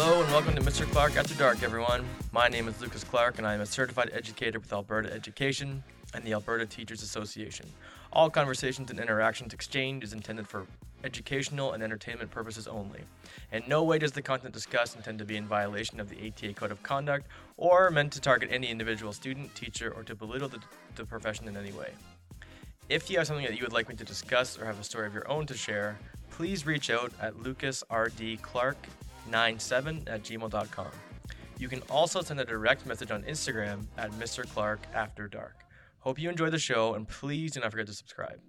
Hello and welcome to Mr. Clark After Dark, everyone. My name is Lucas Clark and I am a certified educator with Alberta Education and the Alberta Teachers Association. All conversations and interactions exchanged is intended for educational and entertainment purposes only. In no way does the content discussed intend to be in violation of the ATA Code of Conduct or meant to target any individual student, teacher, or to belittle the, the profession in any way. If you have something that you would like me to discuss or have a story of your own to share, please reach out at lucasrdclark97 at gmail.com. You can also send a direct message on Instagram at Mr. Clark After Dark. Hope you enjoy the show and please do not forget to subscribe.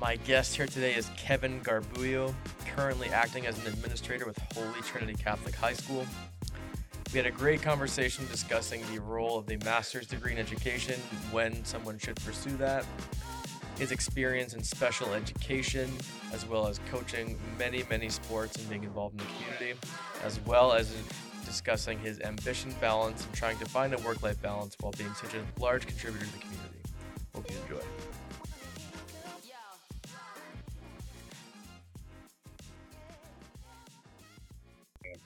My guest here today is Kevin Garbuio, currently acting as an administrator with Holy Trinity Catholic High School. We had a great conversation discussing the role of the master's degree in education, when someone should pursue that, his experience in special education, as well as coaching many, many sports and being involved in the community, as well as discussing his ambition balance and trying to find a work life balance while being such a large contributor to the community. Hope you enjoy.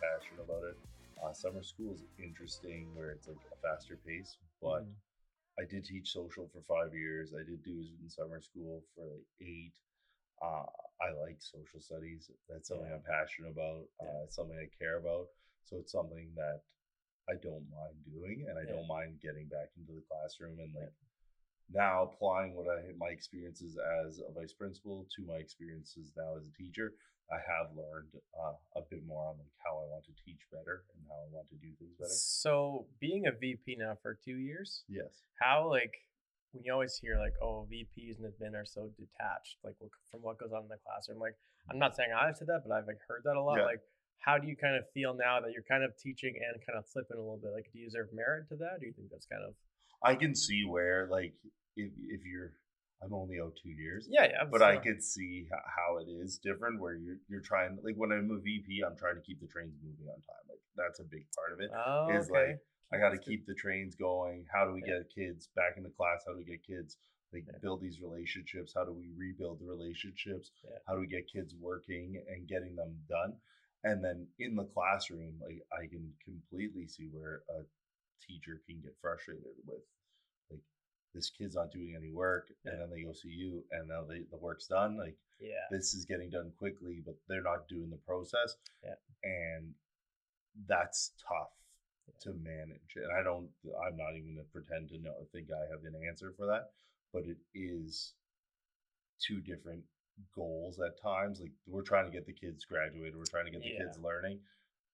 Passionate about it. Uh, summer school is interesting where it's like a faster pace, but Mhm. I did teach social for five years. I did do it in summer school for like eight. Uh, I like social studies. That's something Yeah. I'm passionate about. Yeah. Uh, it's something I care about. So it's something that I don't mind doing, and I Yeah. don't mind getting back into the classroom and like now applying what I my experiences as a vice principal to my experiences now as a teacher. I have learned uh, a bit more on like how I want to teach better and how I want to do things better. So, being a VP now for two years, Yes. how like when you always hear like, oh, VPs and admin are so detached, like from what goes on in the classroom. Like, I'm not saying I've said that, but I've like heard that a lot. Yeah. Like, how do you kind of feel now that you're kind of teaching and kind of flipping a little bit? Like, do you deserve merit to that? Do you think that's kind of I can see where like if if you're I'm only out two years. yeah, yeah? But I could see how it is different where you're you're trying like when I'm a VP, I'm trying to keep the trains moving on time. Like that's a big part of it. Oh, is, okay. like, I got to keep the trains going. How do we Yeah. get kids back into class? How do we get kids like Yeah. build these relationships? How do we rebuild the relationships? Yeah. How do we get kids working and getting them done? And then in the classroom, like I can completely see where a teacher can get frustrated with this kid's not doing any work Yeah. and then they go see you and now they, the work's done like yeah, this is getting done quickly, but they're not doing the process. Yeah. And that's tough to manage. And I don't, I'm not even going to pretend to know, think I have an answer for that, but it is two different goals at times. Like we're trying to get the kids graduated, we're trying to get the Yeah. kids learning.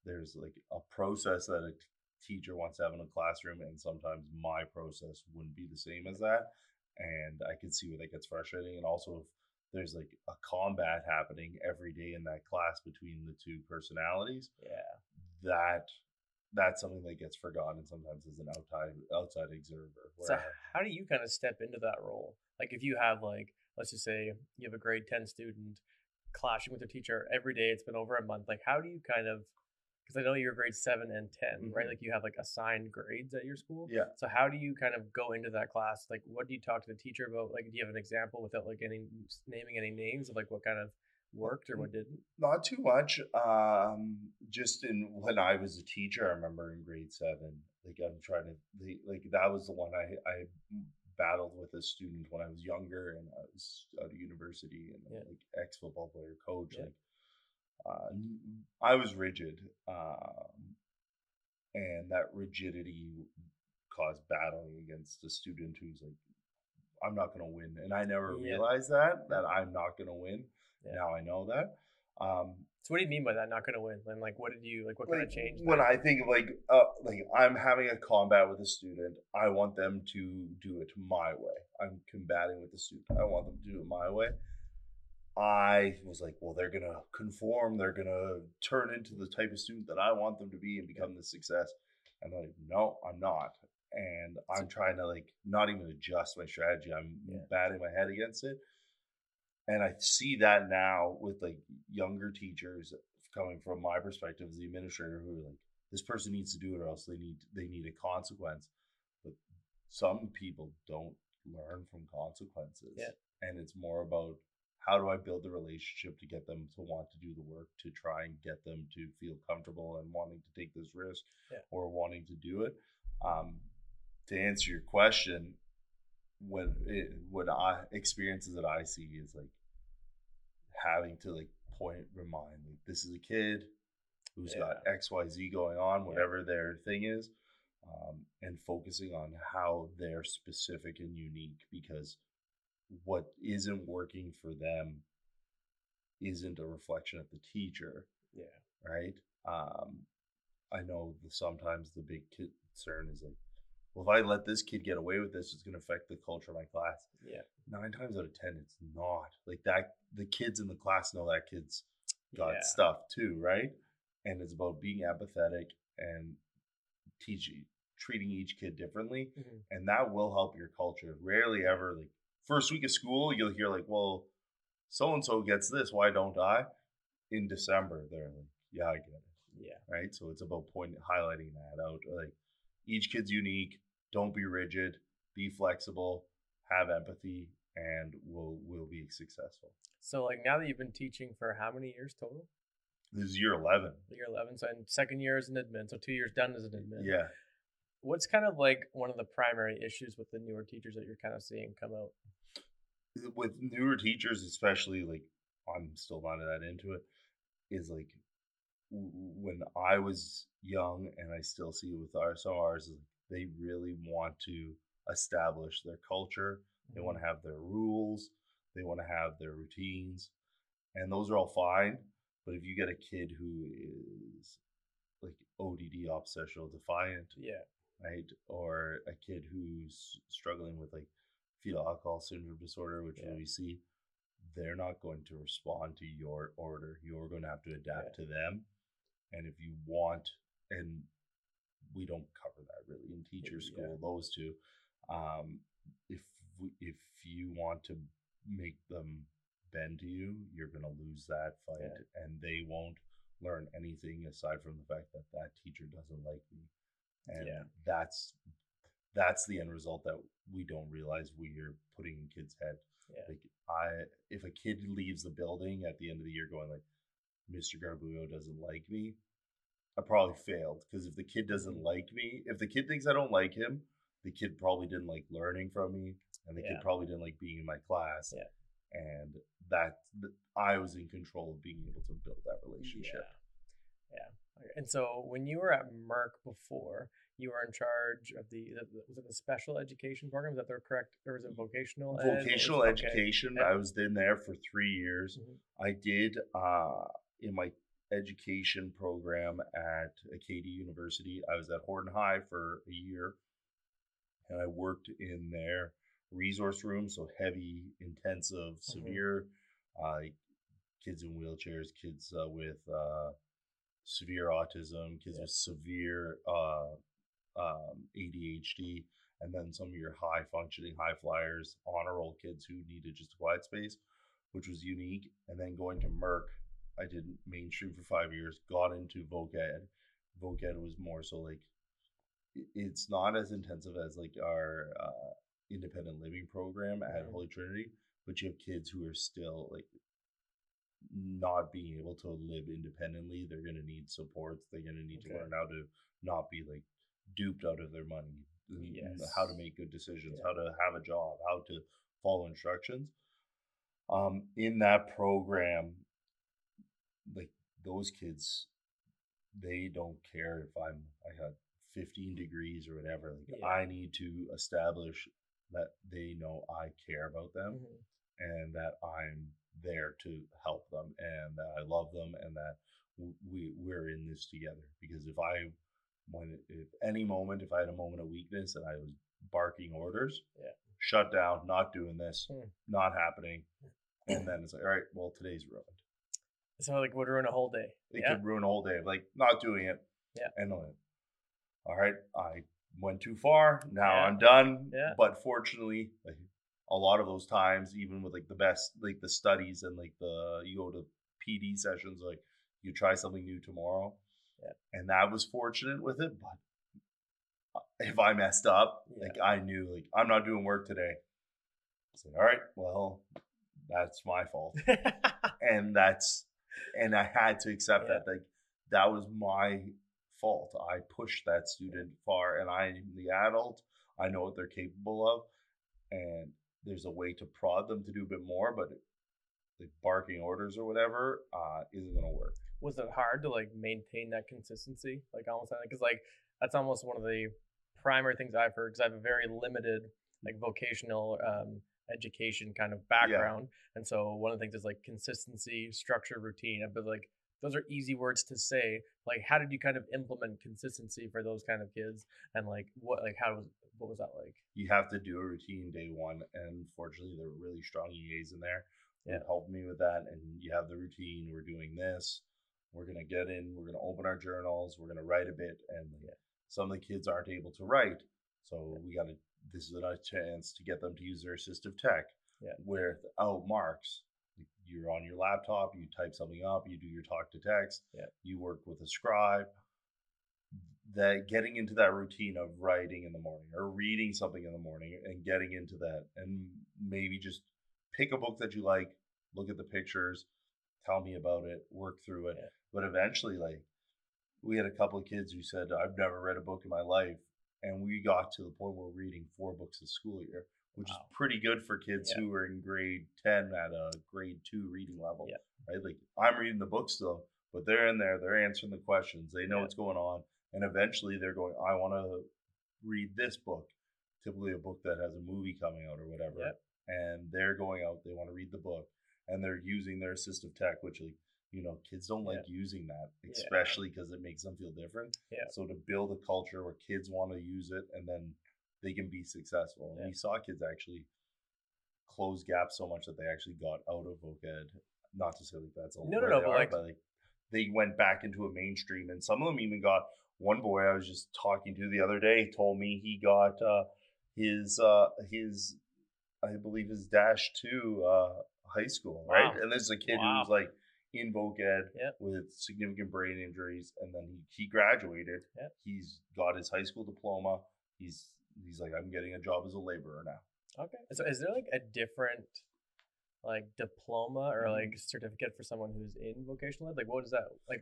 There's like a process that a teacher wants to have in a classroom, and sometimes my process wouldn't be the same as that. And I can see where that gets frustrating. And also, if there's like a combat happening every day in that class between the two personalities, yeah. that that's something that gets forgotten sometimes as an outside outside observer. So, how do you kind of step into that role? Like, if you have like, let's just say you have a grade ten student clashing with their teacher every day. It's been over a month. Like, how do you kind of? Because I know you're grade seven and 10 right? Mhm. Like, you have like assigned grades at your school. yeah, So how do you kind of go into that class? Like, what do you talk to the teacher about? Like, do you have an example without like any naming any names of like what kind of worked or what didn't? not too much. Um, just in when I was a teacher, I remember in grade seven, like I'm trying to like that was the one I I battled with a student when I was younger and I was at university and Yeah. like ex football player coach. Yeah. Like uh, I was rigid, um, and that rigidity caused battling against a student who's like, I'm not going to win, and I never Yeah. realized that that I'm not going to win. Yeah. Now I know that. Um, So what do you mean by that? Not going to win? And like, what did you like? What kind of change? when I think of like uh, like I'm having a combat with a student, I want them to do it my way. I'm combating with the student. I want them to do it my way. I was like, well, they're gonna conform. They're gonna turn into the type of student that I want them to be and become the success. And I'm like, no, I'm not. And I'm trying to like not even adjust my strategy. I'm Yeah. batting my head against it. and I see that now with like younger teachers coming from my perspective as the administrator who are like, this person needs to do it or else they need they need a consequence. But some people don't learn from consequences. Yeah. And it's more about how do I build the relationship to get them to want to do the work to try and get them to feel comfortable and wanting to take this risk Yeah. or wanting to do it. Um, to answer your question, when it, when I experiences that I see is like having to like point remind like this is a kid who's got X Y Z going on, whatever their thing is, um, and focusing on how they're specific and unique because what isn't working for them isn't a reflection of the teacher Yeah. right? Um, I know the, sometimes the big concern is like, well, if I let this kid get away with this, it's going to affect the culture of my class. Yeah. Nine times out of ten, it's not like that. The kids in the class know that kid's got Yeah. stuff too, right? And it's about being empathetic and teaching, treating each kid differently, Mhm. and that will help your culture. Rarely ever like first week of school, you'll hear like, well, so and so gets this, why don't I? In December, they're like, yeah, I get it Yeah. right? So it's about point highlighting that out. Like each kid's unique. Don't be rigid. Be flexible. Have empathy, and we'll we'll be successful. So like now that you've been teaching for how many years total? This is year eleven. Year eleven. So and second year as an admin. So two years done as an admin. Yeah. What's kind of like one of the primary issues with the newer teachers that you're kind of seeing come out? With newer teachers, especially like I'm still not that into it, is like when I was young, and I still see it with our some ours. They really want to establish their culture. They want to mm-hmm. have their rules. They want to have their routines, and those are all fine. But if you get a kid who is like ODD, obsessional defiant, Yeah. Right, or a kid who's struggling with like fetal alcohol syndrome disorder, which Yeah. we see, they're not going to respond to your order. You're going to have to adapt to them. And if you want, and we don't cover that really in teacher Yeah. school, those two. Um, if we, if you want to make them bend to you, you're going to lose that fight, Yeah. and they won't learn anything aside from the fact that that teacher doesn't like me, and Yeah. that's that's the end result that we don't realize we're putting in kids' head. Yeah. Like I, if a kid leaves the building at the end of the year going like, Mr. Garbuio doesn't like me, I probably failed because if the kid doesn't Mhm. like me, if the kid thinks I don't like him, the kid probably didn't like learning from me, and the Yeah. kid probably didn't like being in my class. Yeah. And that th- I was in control of being able to build that relationship. Yeah. Yeah. Okay. And so when you were at Merck before, you were in charge of the, was it the special education program? Is that the correct, or is it vocational? ed? Was- Vocational okay. education. Yeah. I was in there for three years. Mhm. I did uh, in my education program at Acadia University. I was at Horton High for a year, and I worked in their resource room, so heavy, intensive, severe, uh, kids in wheelchairs, kids uh, with uh, severe autism, kids Yeah. with severe uh, um, ADHD, and then some of your high functioning, high flyers, honor roll kids who needed just a quiet space, which was unique. And then going to Merck, I did mainstream for five years, got into voc ed. Voc ed was more so like it's not as intensive as like our uh, independent living program at. Holy Trinity, but you have kids who are still like not being able to live independently. They're going to need supports. They're going to need to learn how to not be like duped out of their money, Yes. how to make good decisions, Yeah. how to have a job, how to follow instructions. Um, in that program, like those kids, they don't care if I'm I got 15 degrees or whatever. Like Yeah. I need to establish that they know I care about them Mhm. and that I'm there to help them and that I love them and that we we're in this together because if I when if any moment if I had a moment of weakness and I was barking orders Yeah. shut down not doing this Hmm. not happening and then it's like all right well today's ruined it's not like would ruin a whole day. it yeah. could ruin a whole day like not doing it Yeah. and then all right I went too far now Yeah. I'm done Yeah. but fortunately like a lot of those times, even with like the best, like the studies and like the you go to PD sessions, like you try something new tomorrow. Yeah. And that was fortunate with it, but if I messed up, Yeah. like I knew, like I'm not doing work today. It's like, all right, well, that's my fault, and that's, and I had to accept Yeah. that. Like that was my fault. I pushed that student far, and I'm the adult. I know what they're capable of, and there's a way to prod them to do a bit more, but like barking orders or whatever uh, isn't gonna work. was it hard to like maintain that consistency? Like almost because like that's almost one of the primary things i've heard because i have a very limited like vocational um, education kind of background. And so one of the things is like consistency structure routine. But like those are easy words to say. Like how did you kind of implement consistency for those kind of kids? And like what like how was what was that like You have to do a routine day one, and fortunately, there were really strong EAs in there. Yeah. helped me with that. And you have the routine. We're doing this. We're gonna get in. We're gonna open our journals. We're gonna write a bit. And Yeah. some of the kids aren't able to write, so we gotta. This is a nice chance to get them to use their assistive tech. Yeah. Without oh, marks, you're on your laptop. You type something up. You do your talk to text. Yeah. You work with a scribe. That getting into that routine of writing in the morning or reading something in the morning and getting into that and maybe just pick a book that you like, look at the pictures, tell me about it, work through it. Yeah. But eventually, like, we had a couple of kids who said, I've never read a book in my life. And we got to the point where we're reading four books a school year, which Wow. is pretty good for kids Yeah. who are in grade 10 at a grade two reading level. Yeah. Right? Like, I'm reading the book still, but they're in there, they're answering the questions, they know what's going on. And eventually they're going, I want to read this book, typically a book that has a movie coming out or whatever. Yep. And they're going out, they want to read the book, and they're using their assistive tech, which, like, you know, kids don't like using that, especially because it makes them feel different. Yeah. So to build a culture where kids want to use it and then they can be successful. And Yeah. we saw kids actually close gaps so much that they actually got out of voc Not to say like that's all No, no, no, but are, like- but like they went back into a mainstream, and some of them even got. One boy I was just talking to the other day told me he got uh, his uh, his I believe his dash two uh, high school, right? And this is a kid Wow. who's like in voc ed Yep. with significant brain injuries, and then he, he graduated. Yep. He's got his high school diploma. He's he's like, I'm getting a job as a laborer now. Okay. So is there like a different like diploma or like certificate for someone who's in vocational ed? Like what is that like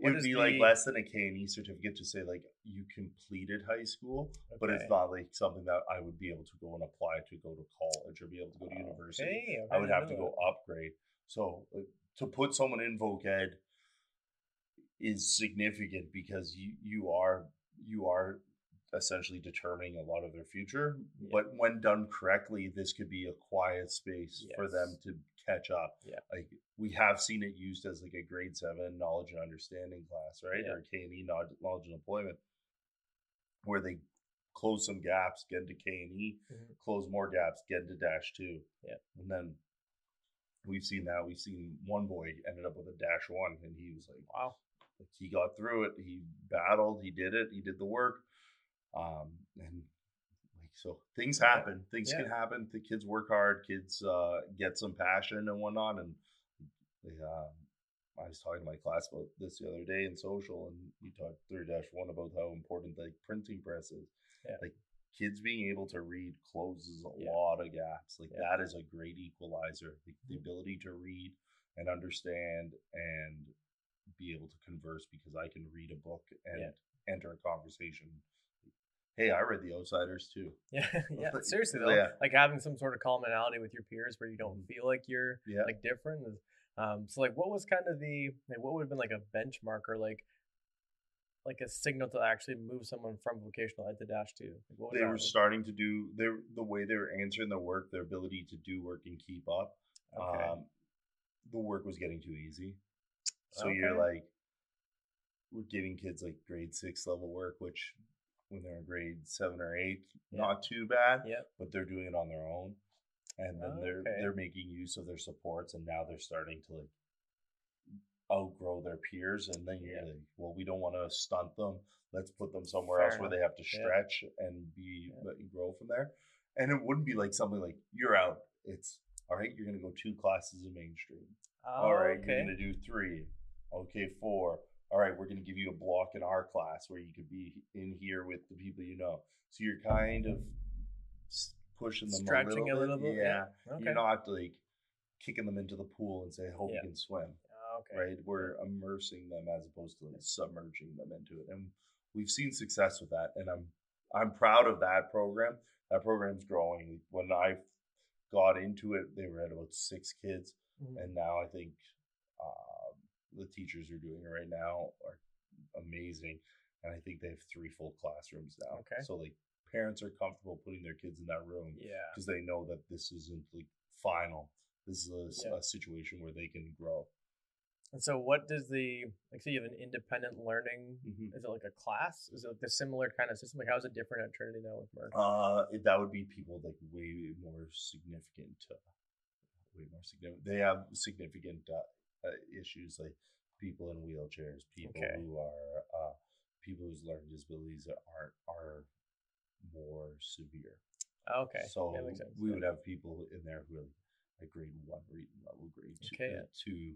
It would be like less than a K and E certificate to say like you completed high school, but it's not like something that I would be able to go and apply to go to college or be able to go to university. Okay, okay, I would have to go upgrade. So uh, to put someone in voc ed is significant because you you are you are essentially determining a lot of their future. Yeah. But when done correctly, this could be a quiet space for them to catch up. Yeah. Like we have seen it used as like a grade seven knowledge and understanding class, right? Yeah. Or K and E knowledge and employment, where they close some gaps, get into K and E, Mhm. close more gaps, get into dash two. Yeah. And then we've seen that. We've seen one boy ended up with a dash one, and he was like, Wow. like, he got through it. He battled. He did it. He did the work. Um, and so, things happen. Things Yeah. can happen. The kids work hard. Kids uh, get some passion and whatnot. And they, um, I was talking to my class about this the other day in social, and we talked three dash one about how important like printing press is. Yeah. Like kids being able to read closes a Yeah. lot of gaps. Like that is a great equalizer. The, the Mhm. ability to read and understand and be able to converse because I can read a book and enter a conversation. Hey, I read The Outsiders too. Yeah, yeah. Seriously though, yeah. like having some sort of commonality with your peers where you don't Mhm. feel like you're Yeah. like different. Um, so like, what was kind of the like, what would have been like a benchmark or like like a signal to actually move someone from vocational ed to dash two? Like, what they were like? starting to do their the way they were answering their work, their ability to do work and keep up. Okay. Um, the work was getting too easy. So you're like, we're giving kids like grade six level work, which when they're in grade seven or eight, Yeah. not too bad. Yep. But they're doing it on their own, and then they're Okay. they're making use of their supports, and now they're starting to like outgrow their peers. And then you're Yeah. like, well, we don't want to stunt them. Let's put them somewhere else Fair where they have to Yeah. stretch and be Yeah. you grow from there. and it wouldn't be like something like you're out. It's all right. You're gonna go two classes in mainstream. Oh, all right, okay. you're gonna do three. Okay, four. All right, we're gonna give you a block in our class where you could be in here with the people you know. So you're kind of pushing them Stretching a a little, little bit, Yeah. Okay. you're not like kicking them into the pool and say, "Hope Yeah. you can swim." Oh, okay. right? We're immersing them as opposed to like submerging them into it, and we've seen success with that. And I'm I'm proud of that program. That program's growing. When I got into it, they were at about six kids, Mhm. and now I think um, the teachers are doing right now are amazing, and I think they have three full classrooms now. Okay. So like parents are comfortable putting their kids in that room Yeah. because they know that this isn't like final. This is a Yeah. a situation where they can grow. And so, what does the like? So you have an independent learning. Mhm. Is it like a class? Is it like the similar kind of system? Like, how is it different at Trinity now with Merck? Uh, that would be people like way more significant. Uh, way more significant. They have significant uh, uh, issues like people in wheelchairs, people Okay. who are uh, people whose learning disabilities are are more severe. Okay. So that makes sense. we would have people in there who are like grade one reading level, grade two, Okay, uh, two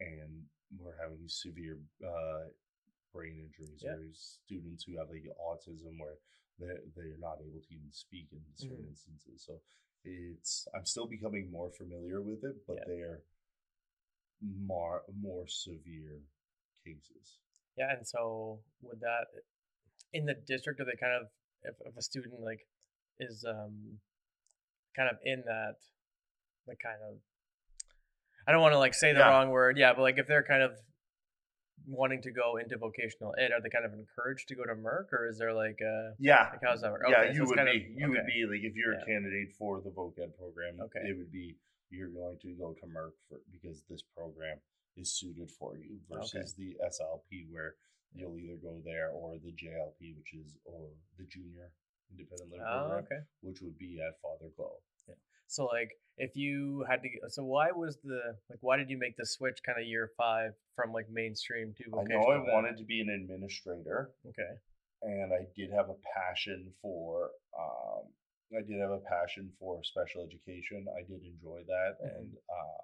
and we're having severe uh, brain injuries Yeah. or students who have like autism where they're, they're not able to even speak in certain Mhm. instances. So it's I'm still becoming more familiar with it, but Yeah. they're more more severe cases. Yeah, and so would that in the district? Are they kind of if, if a student like is um kind of in that like kind of I don't want to like say the Yeah. wrong word, yeah, but like if they're kind of wanting to go into vocational ed, are they kind of encouraged to go to Merck, or is there like uh Yeah, like how's that work? yeah, Okay, so you it's would kind of- be. You would be like if you're Yeah. a candidate for the voc ed program. Okay. it would be you're going to go to Merck for because this program is suited for you versus the SLP where you'll either go there or the JLP, which is or the Junior Independent Living Oh, Program, okay. which would be at Father Glow. So like if you had to so why was the like why did you make the switch kind of year five from like mainstream to I know I ed? wanted to be an administrator. Okay. and I did have a passion for um, I did have a passion for special education. I did enjoy that, Mhm. and uh,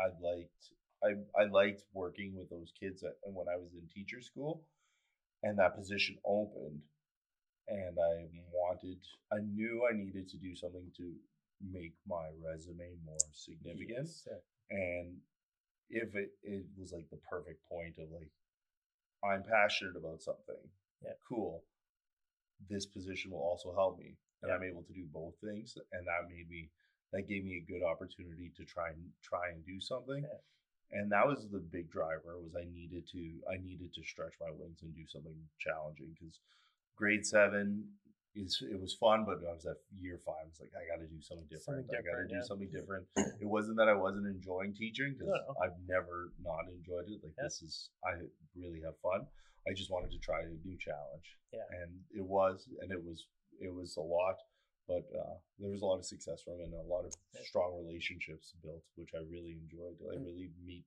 I liked I I liked working with those kids at, and when I was in teacher school, and that position opened, and I wanted I knew I needed to do something to make my resume more significant Yes, and if it, it was like the perfect point of like i'm passionate about something Yeah. cool this position will also help me and Yeah. i'm able to do both things and that made me that gave me a good opportunity to try and try and do something Yeah. and that was the big driver was i needed to i needed to stretch my wings and do something challenging because grade seven is it was fun but i was at year five i was like i got to do something different Something i got to different, do something different it wasn't that i wasn't enjoying teaching because no. i've never not enjoyed it like Yeah. this is i really have fun i just wanted to try a new challenge Yeah. and it was and it was it was a lot but uh, there was a lot of success from it and a lot of strong relationships built which i really enjoyed i Mm. really meet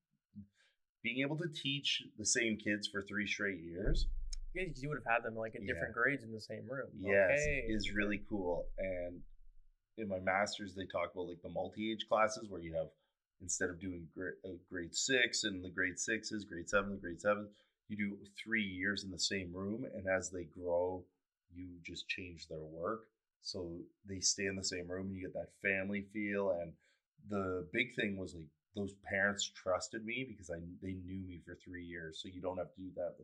being able to teach the same kids for three straight years Yeah, you would have had them like in Yeah. different grades in the same room. yes Okay. is really cool and in my master's they talk about like the multi-age classes where you have instead of doing grade, uh, grade six and the grade sixes grade seven grade seven you do three years in the same room and as they grow you just change their work so they stay in the same room and you get that family feel and the big thing was like those parents trusted me because I they knew me for three years so you don't have to do that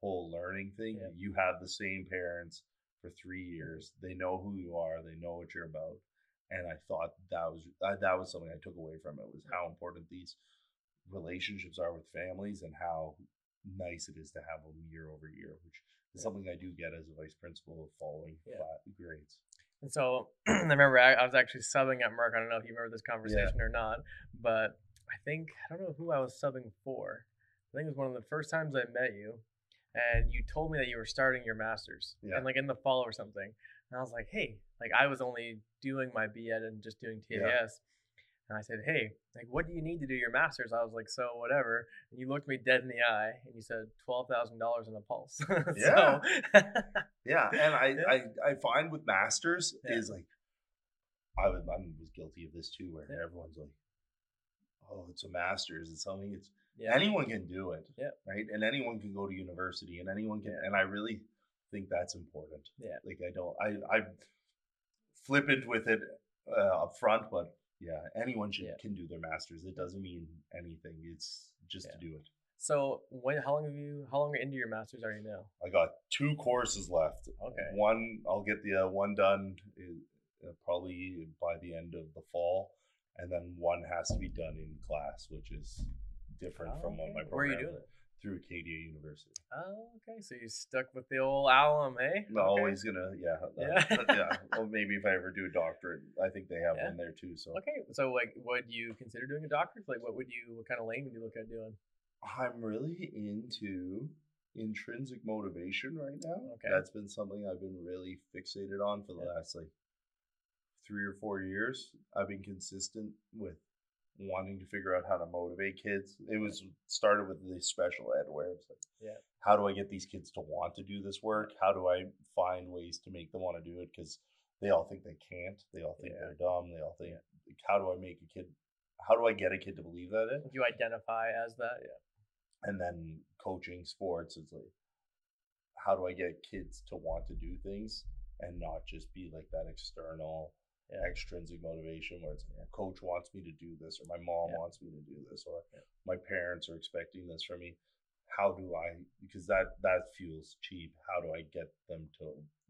whole learning thing Yeah. you have the same parents for three years they know who you are they know what you're about and I thought that was that, that was something I took away from it was how important these relationships are with families and how nice it is to have them year over year, which Yeah. something I do get as a vice principal of following Yeah. flat grades. And so I remember I, I was actually subbing at Merck. I don't know if you remember this conversation or not, but I think I don't know who I was subbing for. I think it was one of the first times I met you, and you told me that you were starting your masters, Yeah. and like in the fall or something. And I was like, hey, like I was only doing my B Ed and just doing TAS. And I said, "Hey, like, what do you need to do your master's?" I was like, "So whatever." And you looked me dead in the eye and you said, 12000 dollars in a pulse." Yeah. Yeah, and I, Yeah. I, I find with masters Yeah. is like, I was, I was guilty of this too, where Yeah. everyone's like, oh, it's a master's, it's something, it's anyone can do it, Yeah. right? And anyone can go to university, and anyone can, and I really think that's important. Yeah. like I don't, I, I flippant with it uh, up front, but yeah, anyone should Yeah. can do their masters. It doesn't mean anything. It's just to do it. So when? How long have you? How long into your master's are you now? I got two courses left. Okay. One, I'll get the uh, one done uh, probably by the end of the fall, and then one has to be done in class, which is different Oh, from what my okay. Where are you doing it? Through Acadia University. Oh, okay. So you stuck with the old alum, eh? Okay. always gonna, yeah, Yeah. yeah. Well, maybe if I ever do a doctorate, I think they have Yeah. one there too. So Okay, so like, would you consider doing a doctorate? Like, what would you? What kind of lane would you look at doing? I'm really into intrinsic motivation right now. Okay. That's been something I've been really fixated on for the Yeah. last like three or four years. I've been consistent with wanting to figure out how to motivate kids. It was started with the special ed where it's like, Yeah. how do I get these kids to want to do this work? How do I find ways to make them want to do it? Because they all think they can't. They all think Yeah. they're dumb. They all think, like, how do I make a kid? How do I get a kid to believe that? It? You identify as that, yeah. and then coaching sports it's like how do i get kids to want to do things and not just be like that external. Extrinsic motivation where it's like, coach wants me to do this or my mom Yeah. wants me to do this or Yeah. my parents are expecting this from me how do i because that that feels cheap how do i get them to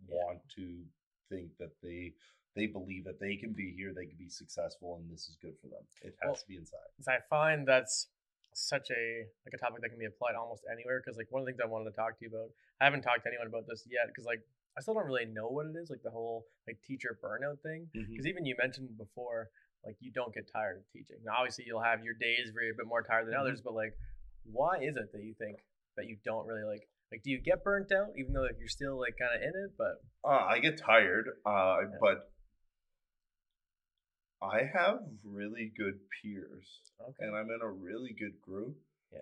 want to think that they they believe that they can be here they can be successful and this is good for them it has Well, to be inside I find that's such a like a topic that can be applied almost anywhere. Because like one of the things I wanted to talk to you about, I haven't talked to anyone about this yet. Because like I still don't really know what it is, like the whole like teacher burnout thing. Because even you mentioned before, like you don't get tired of teaching. Now obviously you'll have your days where you're a bit more tired than Mhm. others, but like why is it that you think that you don't really like like do you get burnt out even though like you're still like kind of in it? But Uh, I get tired, uh, Yeah. but I have really good peers, okay, and I'm in a really good group. Yeah.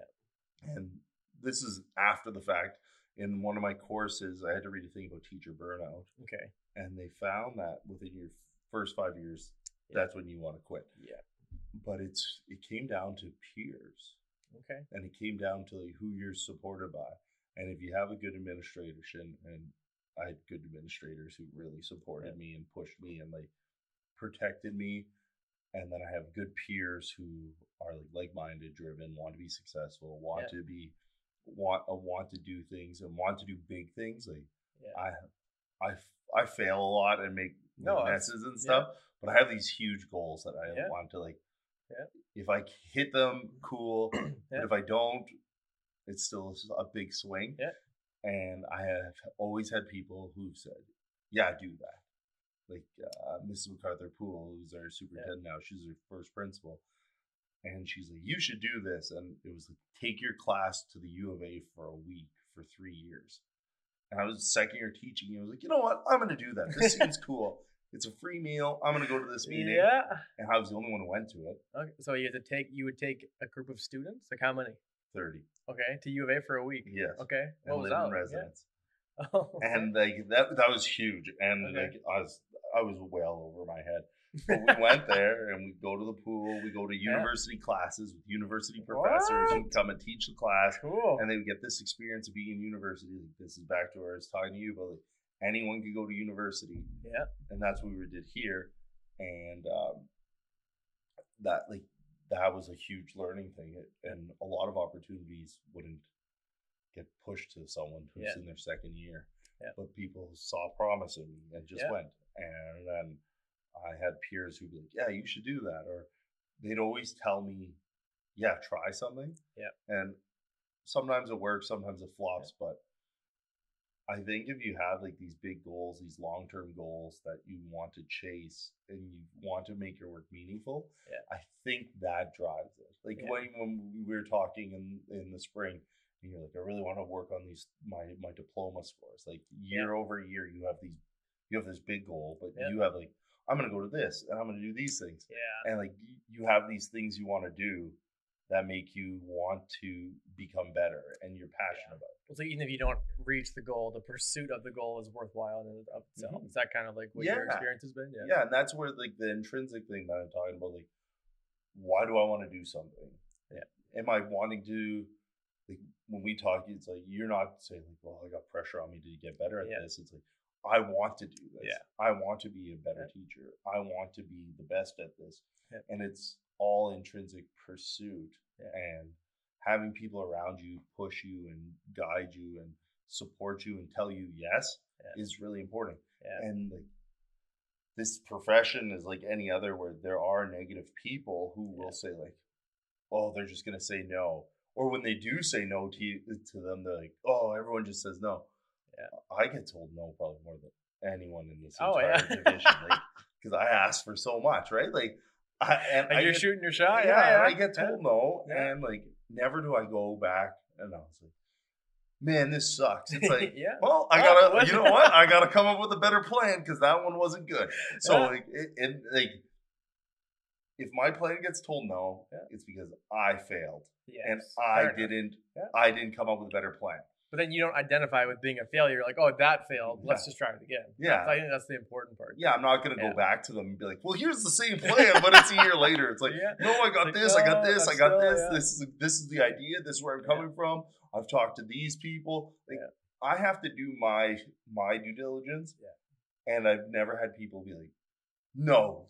And this is after the fact. In one of my courses, I had to read a thing about teacher burnout, okay, and they found that within your first five years, Yeah. that's when you want to quit. yeah, But it's it came down to peers, okay, and it came down to like who you're supported by. And if you have a good administration, and I had good administrators who really supported Yeah. me and pushed me and like protected me, and then I have good peers who are like like-minded, driven, want to be successful, want Yeah. to be want uh, want to do things and want to do big things. Like yeah, I, I, I fail a lot and make No, messes and yeah. stuff, but I have these huge goals that I Yeah. want to like. Yeah. If I hit them, cool. Yeah. But if I don't, it's still a big swing. Yeah. And I have always had people who've said, "Yeah, do that." Like uh, Mrs. MacArthur Poole, who's our superintendent now, she's our first principal, and she's like, "You should do this." And it was like, "Take your class to the U of A for a week for three years." And I was second year teaching. And I was like, "You know what? I'm going to do that. This seems cool. It's a free meal. I'm going to go to this meeting." yeah. And I was the only one who went to it. Okay, so you had to take you would take a group of students, like how many? Thirty. Okay, to U of A for a week. Yes. Okay, And was live that? in residence. Yeah. Oh, and like that that was huge and Okay. like i was i was well over my head but we went there and we go to the pool we go to Yeah. university classes with university professors who come and teach the class cool. and they would get this experience of being in university this is back to where i was talking to you about like anyone could go to university yeah, and that's what we did here and um that like that was a huge learning thing and a lot of opportunities wouldn't get pushed to someone who's Yeah. in their second year Yeah. but people saw promise in me and just Yeah. went and then i had peers who'd be like yeah you should do that or they'd always tell me yeah try something Yeah. and sometimes it works sometimes it flops but I think if you have like these big goals, these long term goals that you want to chase and you want to make your work meaningful, Yeah. I think that drives it. Like Yeah. when, when we were talking in, in the spring, and you're like, I really want to work on these my my diploma scores. Like year over year, you have these you have this big goal, but Yeah. you have like I'm gonna go to this and I'm gonna do these things. Yeah. And like you have these things you want to do that make you want to become better and you're passionate about. Well, So even if you don't reach the goal, the pursuit of the goal is worthwhile in and of itself. Mhm. Is that kind of like what your experience has been? Yeah. and that's where like the intrinsic thing that I'm talking about, like, why do I want to do something? Yeah. Am I wanting to like when we talk, it's like you're not saying like, well, I got pressure on me to get better at Yeah. this. It's like I want to do this. Yeah. I want to be a better Yeah. teacher. I want to be the best at this. Yeah. And it's all intrinsic pursuit and having people around you push you and guide you and support you and tell you yes is really important and like this profession is like any other where there are negative people who will say like oh they're just gonna say no or when they do say no to you, to them they're like oh everyone just says no Yeah. i get told no probably more than anyone in this Oh, entire yeah. division like because i ask for so much right like I, and And I you're get, shooting your shot. yeah, Yeah. yeah. I get told no, and like never do I go back and I was like, man, this sucks. It's like, yeah. well, I Oh, gotta, what? you know what? I gotta come up with a better plan because that one wasn't good. So Yeah. like, it, it, like, if my plan gets told no, Yeah. it's because I failed and I didn't. I didn't come up with a better plan. But then you don't identify with being a failure. You're Like, oh, that failed. Let's Yeah. just try it again. Yeah. So I think that's the important part. Yeah, I'm not gonna Yeah. go back to them and be like, "Well, here's the same plan," but it's a year later. It's like, Yeah. "No, I got Like, this, I got oh, this, I got still- this. This is this is the idea. This is where I'm coming from. I've talked to these people. Like. I have to do my my due diligence. Yeah. And I've never had people be like, "No,"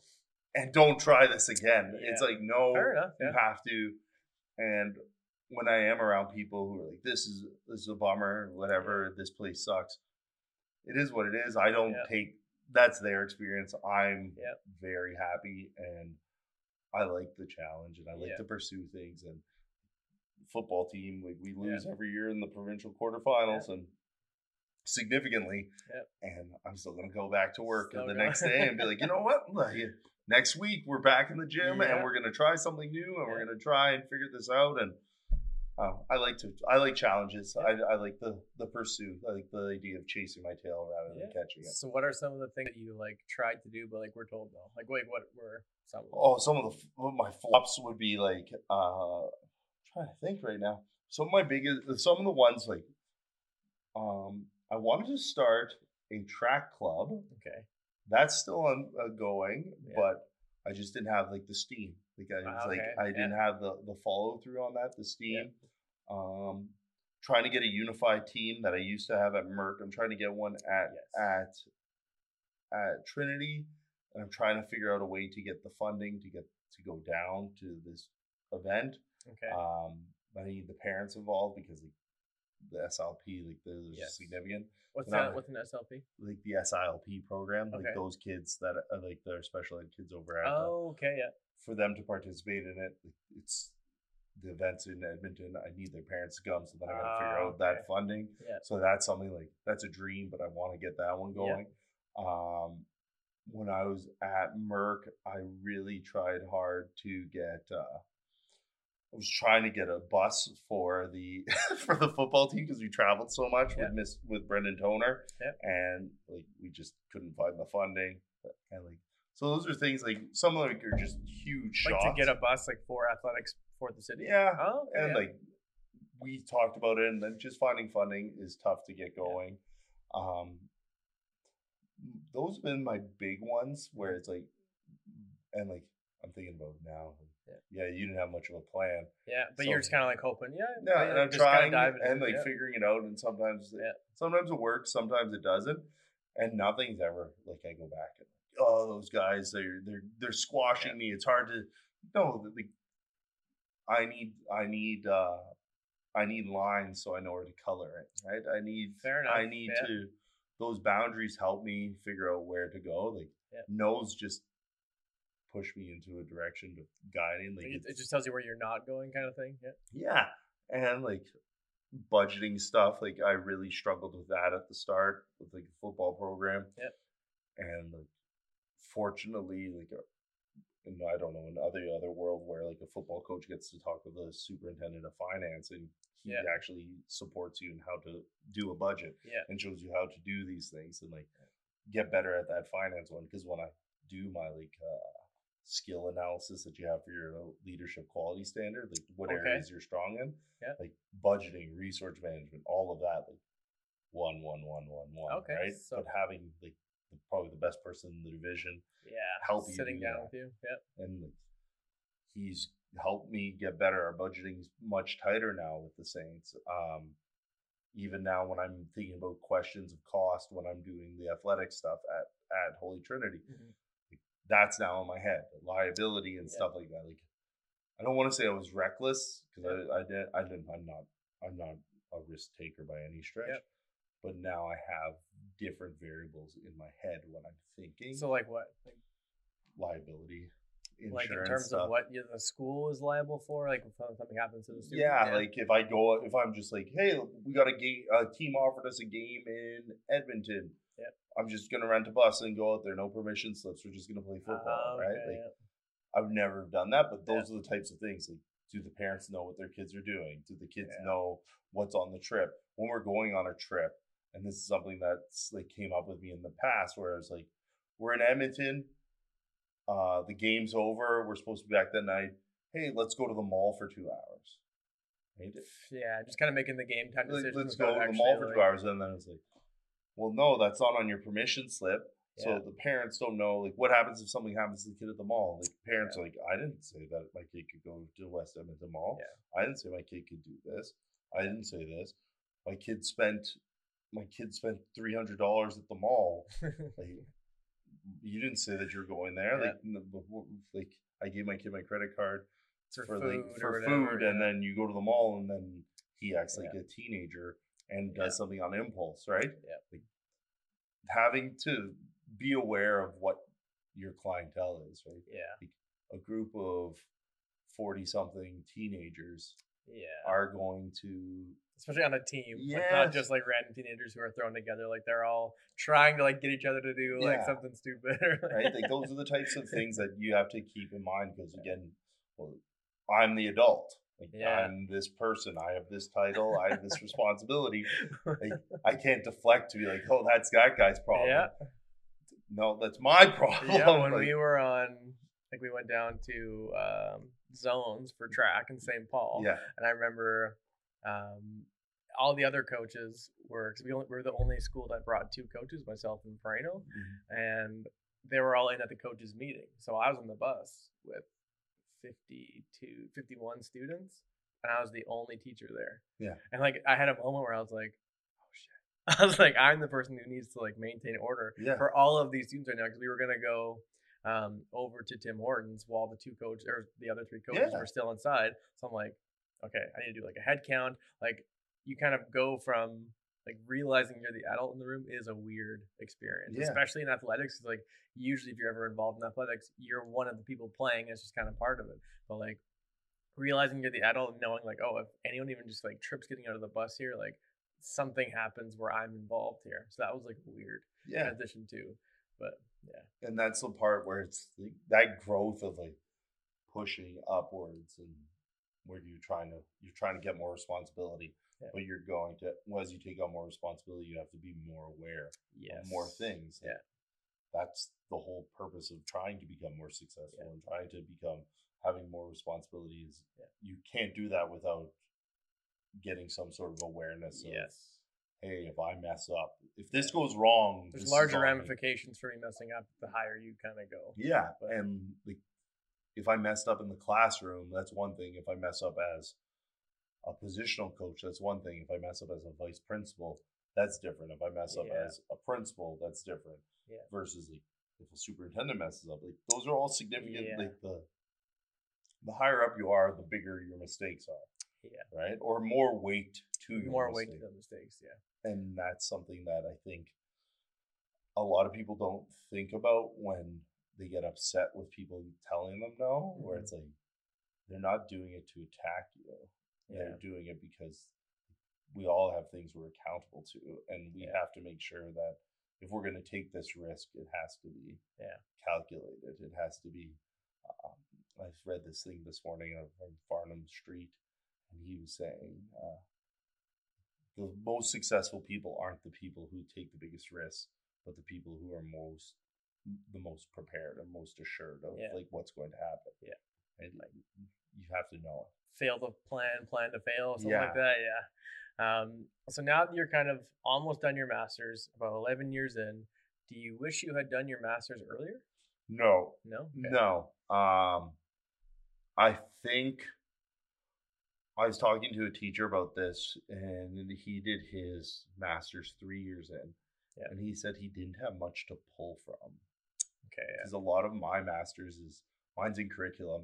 and don't try this again. It's like, no, you have to. And when I am around people who are like, "This is this is a bummer," whatever, this place sucks. It is what it is. I don't Yeah. take that's their experience. I'm Yeah. very happy and I like the challenge and I like Yeah. to pursue things. And football team, like we lose every year in the provincial quarterfinals and significantly. And I'm still gonna go back to work Still the next day and be like, you know what? Next week we're back in the gym Yeah. and we're gonna try something new and we're gonna try and figure this out. And uh, I like to I like challenges. I, I like the the pursuit. I like the idea of chasing my tail rather than Yeah. catching it. So what are some of the things that you like tried to do, but like we're told no? Like, wait, what were some? Of? Oh, some of the my flops would be like uh I'm trying to think right now. Some of my biggest some of the ones like um I wanted to start a track club. Okay. That's still on uh, going, Yeah. but I just didn't have like the steam. Like I was Ah, like okay, I didn't have the the follow through on that, the steam. Um trying to get a unified team that I used to have at Merck. I'm trying to get one at Yes. at at Trinity, and I'm trying to figure out a way to get the funding to get to go down to this event. Okay. Um, I need the parents involved because like, the SLP, like they're Yes. significant. what's that? What's an SLP? Like the SILP program, like those kids that are like they're special ed kids over at the, Oh, okay. Yeah. For them to participate in it. It's the events in Edmonton. I need their parents to come, so then I got to figure out that funding. Yeah. So that's something like that's a dream, but I want to get that one Yeah. going. Um, when I was at Merck, I really tried hard to get. Uh, I was trying to get a bus for the for the football team because we traveled so much Yeah. with Miss with Brendan Toner, Yeah. and like we just couldn't find the funding. And like so, those are things like some of them are just huge Like shots. to get a bus like for athletics for the city. yeah, Oh. okay, and yeah. like we talked about it and then just finding funding is tough to get going um those have been my big ones where it's like and like i'm thinking about now Yeah. yeah you didn't have much of a plan Yeah, but so- you're just kind of like hoping. Yeah. yeah yeah, and i'm trying and it, like yeah. figuring it out and sometimes Yeah. sometimes it works sometimes it doesn't and nothing's ever like i go back and oh those guys they're they're they're squashing me it's hard to no the, i need i need uh i need lines so i know where to color it right i need Fair enough. i need yeah. to those boundaries help me figure out where to go like Yeah. nose just push me into a direction of guiding like Like, it, it just tells you where you're not going, kind of thing. Yeah. yeah. And like budgeting stuff, like I really struggled with that at the start with like a football program. Yep. And like fortunately, like uh, in I don't know in other other world where like a football coach gets to talk with the superintendent of finance and he Yeah. actually supports you in how to do a budget Yeah. and shows you how to do these things and like get better at that finance one because when I do my like uh, skill analysis that you have for your leadership quality standard, like what Okay. areas you're strong in, Yeah. like budgeting, resource management, all of that, like one, one, one, one, one, Okay, right? so- but having like probably the best person in the division Yeah. help you Sitting do down that. with you. Yep. and he's helped me get better. Our budgeting's much tighter now with the Saints. Um, even now, when I'm thinking about questions of cost when I'm doing the athletic stuff at at Holy Trinity, that's now in my head, liability and Yeah. stuff like that. Like, I don't want to say I was reckless because I, I did, I didn't, I'm not, I'm not a risk taker by any stretch. Yep. But now I have different variables in my head when I'm thinking So like what? Like, liability, insurance like in terms stuff. of what you, the school is liable for, like if something happens to the student. Yeah, like if I go, if I'm just like, hey, we got a game, a team offered us a game in Edmonton. Yep. I'm just gonna rent a bus and go out there, no permission slips. We're just gonna play football, Ah, right? okay, Like yeah. I've never done that, but Yeah. those are the types of things. Like, do the parents know what their kids are doing? Do the kids Yeah. know what's on the trip? When we're going on a trip, and this is something that's like came up with me in the past, where it's like, we're in Edmonton, uh, the game's over, we're supposed to be back that night. Hey, let's go to the mall for two hours. Right? yeah, just kind of making the game time Like, let's go to the mall for two hours, and then it's like, well, no, that's not on your permission slip. So Yeah. the parents don't know, like, what happens if something happens to the kid at the mall? Like, parents are like, I didn't say that my kid could go to West Edmonton Mall. Yeah. I didn't say my kid could do this. I didn't say this. My kid spent, my kid spent three hundred dollars at the mall. Like, you didn't say that you're going there. Yeah. Like, like I gave my kid my credit card For for, food like or for whatever, food, and yeah. then you go to the mall, and then he acts like Yeah. a teenager and Yeah. does something on impulse, right? Yeah. Like having to be aware of what your clientele is, right? yeah, A group of forty something teenagers yeah. are going to Especially on a team, like not just like random teenagers who are thrown together. Like they're all trying to like get each other to do like Yeah. something stupid. like- right? Like those are the types of things that you have to keep in mind because again, well, I'm the adult. Like Yeah. I'm this person. I have this title. I have this responsibility. Like, I can't deflect to be like, oh, that's that guy's problem. Yeah. No, that's my problem. yeah, when Like, we were on, like we went down to um, zones for track in St. Paul, yeah, and I remember um, all the other coaches were because we, only- we were the only school that brought two coaches, myself and Moreno, Mm-hmm. and they were all in at the coaches meeting. So I was on the bus with 52, 51 students, and I was the only teacher there. Yeah. and like I had a moment where I was like, oh shit. I was like, I'm the person who needs to like maintain order yeah, for all of these students right now because we were gonna go um, over to Tim Hortons while the two coaches or the other three coaches Yeah. were still inside. So I'm like, okay, I need to do like a head count. Like you kind of go from like realizing you're the adult in the room is a weird experience, Yeah. especially in athletics. 'cause, like usually if you're ever involved in athletics, you're one of the people playing. It's just kind of part of it. But like realizing you're the adult and knowing like, oh, if anyone even just like trips getting out of the bus here, like something happens where I'm involved here. So that was like weird yeah. transition too. But yeah, And that's the part where it's like, that growth of like pushing upwards and where you're trying to you're trying to get more responsibility, Yeah. but you're going to well, as you take on more responsibility, you have to be more aware yes, of more things. Yeah. That's the whole purpose of trying to become more successful Yeah. and trying to become having more responsibilities. Yeah. You can't do that without getting some sort of awareness of Yes, hey, if I mess up, if this goes wrong, there's larger ramifications for me messing up. The higher you kind of go. Yeah, But- and like if I messed up in the classroom, that's one thing. If I mess up as a positional coach, that's one thing. If I mess up as a vice principal, that's different. If I mess up Yeah. as a principal, that's different. Yeah. Versus like if a superintendent messes up, like those are all significant. Yeah. Like the the higher up you are, the bigger your mistakes are. Yeah. Right. Or more weight to your More weight to mistake the mistakes. Yeah. and that's something that I think a lot of people don't think about when they get upset with people telling them no, where Mhm. it's like they're not doing it to attack you. Yeah. They're doing it because we all have things we're accountable to, and we Yeah. have to make sure that if we're going to take this risk, it has to be Yeah. calculated. It has to be. Um, I read this thing this morning of- from Farnham Street, and he was saying uh, the most successful people aren't the people who take the biggest risks, but the people who are most the most prepared and most assured of Yeah. like what's going to happen. Yeah. and you- you have to know. it. fail to plan, plan to fail, something Yeah. like that. Yeah. Um, so now that you're kind of almost done your masters, about 11 years in, do you wish you had done your masters earlier? No, No. Okay. No. Um I think I was talking to a teacher about this and he did his masters 3 years in. Yeah. And he said he didn't have much to pull from Okay. Yeah. because a lot of my masters is mine's in curriculum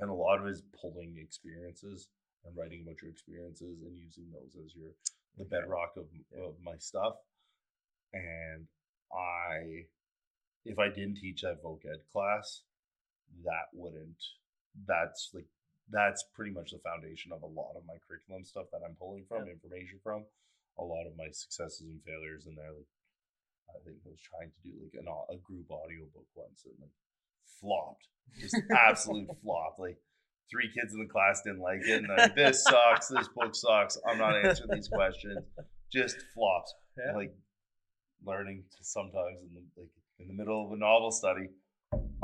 and a lot of is pulling experiences and writing about your experiences and using those as your the Okay. bedrock of, Yeah. of my stuff and i if i didn't teach that voc ed class that wouldn't that's like that's pretty much the foundation of a lot of my curriculum stuff that i'm pulling from information from. A lot of my successes and failures in there like i think i was trying to do like an, a group audiobook once and like flopped. Just absolute flop like three kids in the class didn't like it and like this sucks. This book sucks. I'm not answering these questions. Just flops Yeah. like learning to sometimes in the like in the middle of a novel study